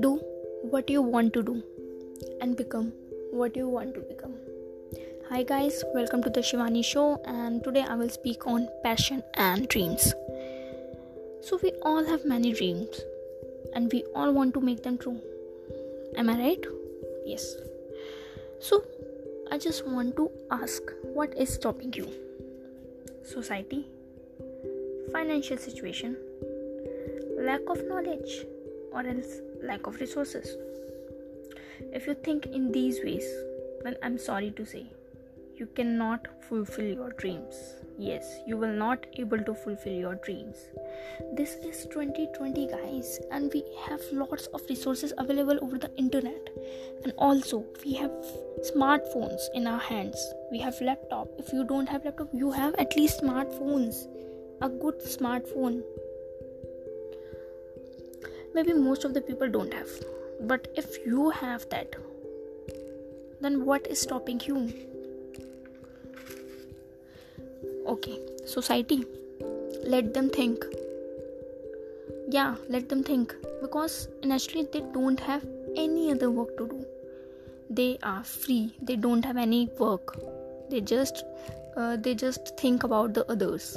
do what you want to do and become what you want to become. Hi, guys, welcome to the Shivani Show, and today I will speak on passion and dreams. So, we all have many dreams and we all want to make them true. Am I right? Yes. So, I just want to ask what is stopping you? Society, financial situation, lack of knowledge, or else lack of resources. If you think in these ways, then I'm sorry to say, you cannot fulfill your dreams. Yes, you will not able to fulfill your dreams. This is 2020 guys and we have lots of resources available over the internet. And also we have smartphones in our hands. We have laptop. If you don't have laptop, you have at least smartphones. A good smartphone. Maybe most of the people don't have. But if you have that then what is stopping you? Okay society let them think. Yeah let them think. Because naturally they don't have any other work to do. They are free. They don't have any work. They just uh, they just think about the others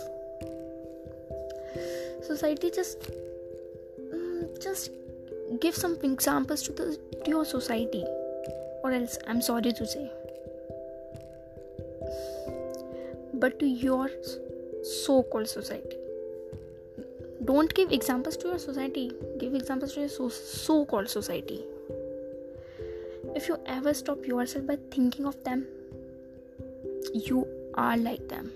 society just mm, just give some examples to the to your society. Or else i'm sorry to say. But to your so-called society. Don't give examples to your society. Give examples to your so- called society. If you ever stop yourself by thinking of them you are like them.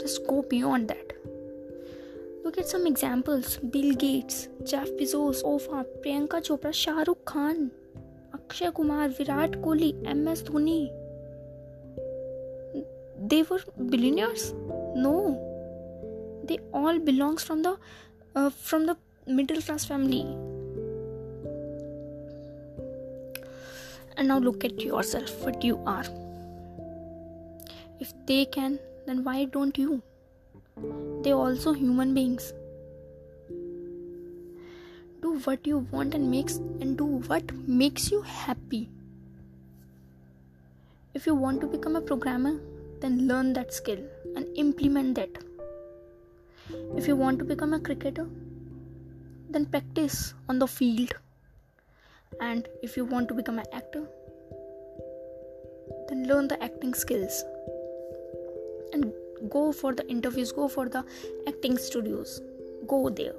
Just go beyond that Look at some examples Bill Gates, Jeff Bezos, Oprah, Priyanka Chopra, Shah Rukh Khan, Akshay Kumar, Virat Kohli, MS Dhoni. They were billionaires? No. They all belongs from the uh, from the middle class family. And now look at yourself, what you are. If they can, then why don't you? They also human beings. Do what you want and makes and do what makes you happy. If you want to become a programmer then learn that skill and implement that. If you want to become a cricketer then practice on the field. And if you want to become an actor then learn the acting skills go for the interviews go for the acting studios. Go there.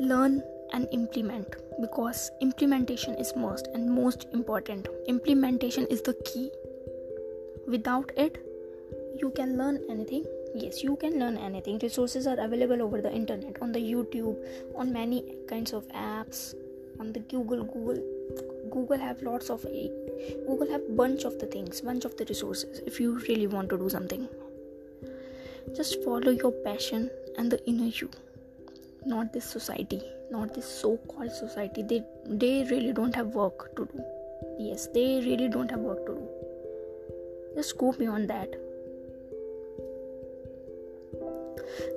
Learn and implement because implementation is most and most important. Implementation is the key. Without it you can learn anything. Yes you can learn anything. Resources are available over the internet on the youtube on many kinds of apps on the google google google have lots of google have bunch of the things bunch of the resources if you really want to do something. Just follow your passion and the inner you not this society not this so-called society. They they really don't have work to do. Yes they really don't have work to do. Just go beyond that.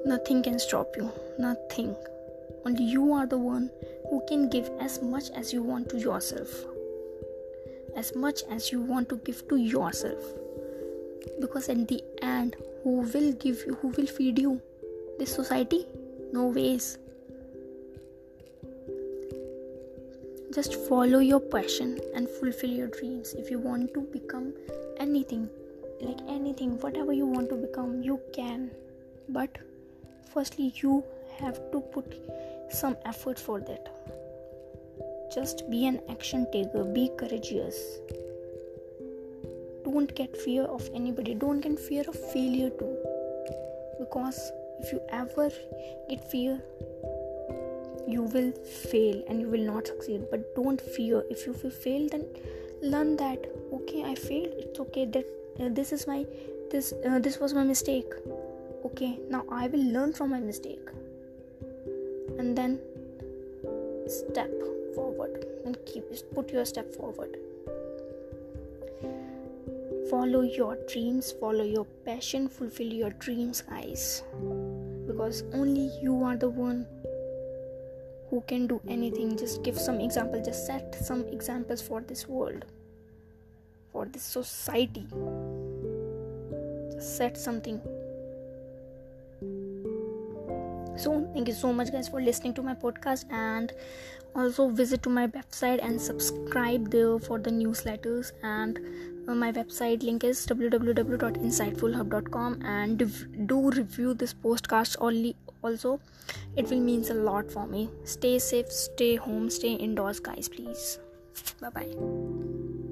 Nothing can stop you. Nothing. Only you are the one who can give as much as you want to yourself as much as you want to give to yourself. Because at the end who will give you who will feed you? This society? No ways. Just follow your passion and fulfill your dreams. If you want to become anything like anything whatever you want to become you can. But firstly you have to put some effort for that just be an action taker. Be courageous. Don't get fear of anybody. Don't get fear of failure too. Because if you ever get fear you will fail and you will not succeed. But don't fear. If you fail then learn that okay i failed. It's okay. That uh, this is my this uh, this was my mistake. Okay now i will learn from my mistake. And then step forward and keep put your step forward. Follow your dreams follow your passion fulfill your dreams guys. Because only you are the one who can do anything. Just give some example just set some examples for this world for this society. Just set something so thank you so much guys for listening to my podcast and also visit to my website and subscribe there for the newsletters. And uh, my website link is www.insightfulhub.com and do review this podcast only. Also it will means a lot for me. Stay safe stay home stay indoors guys please. Bye bye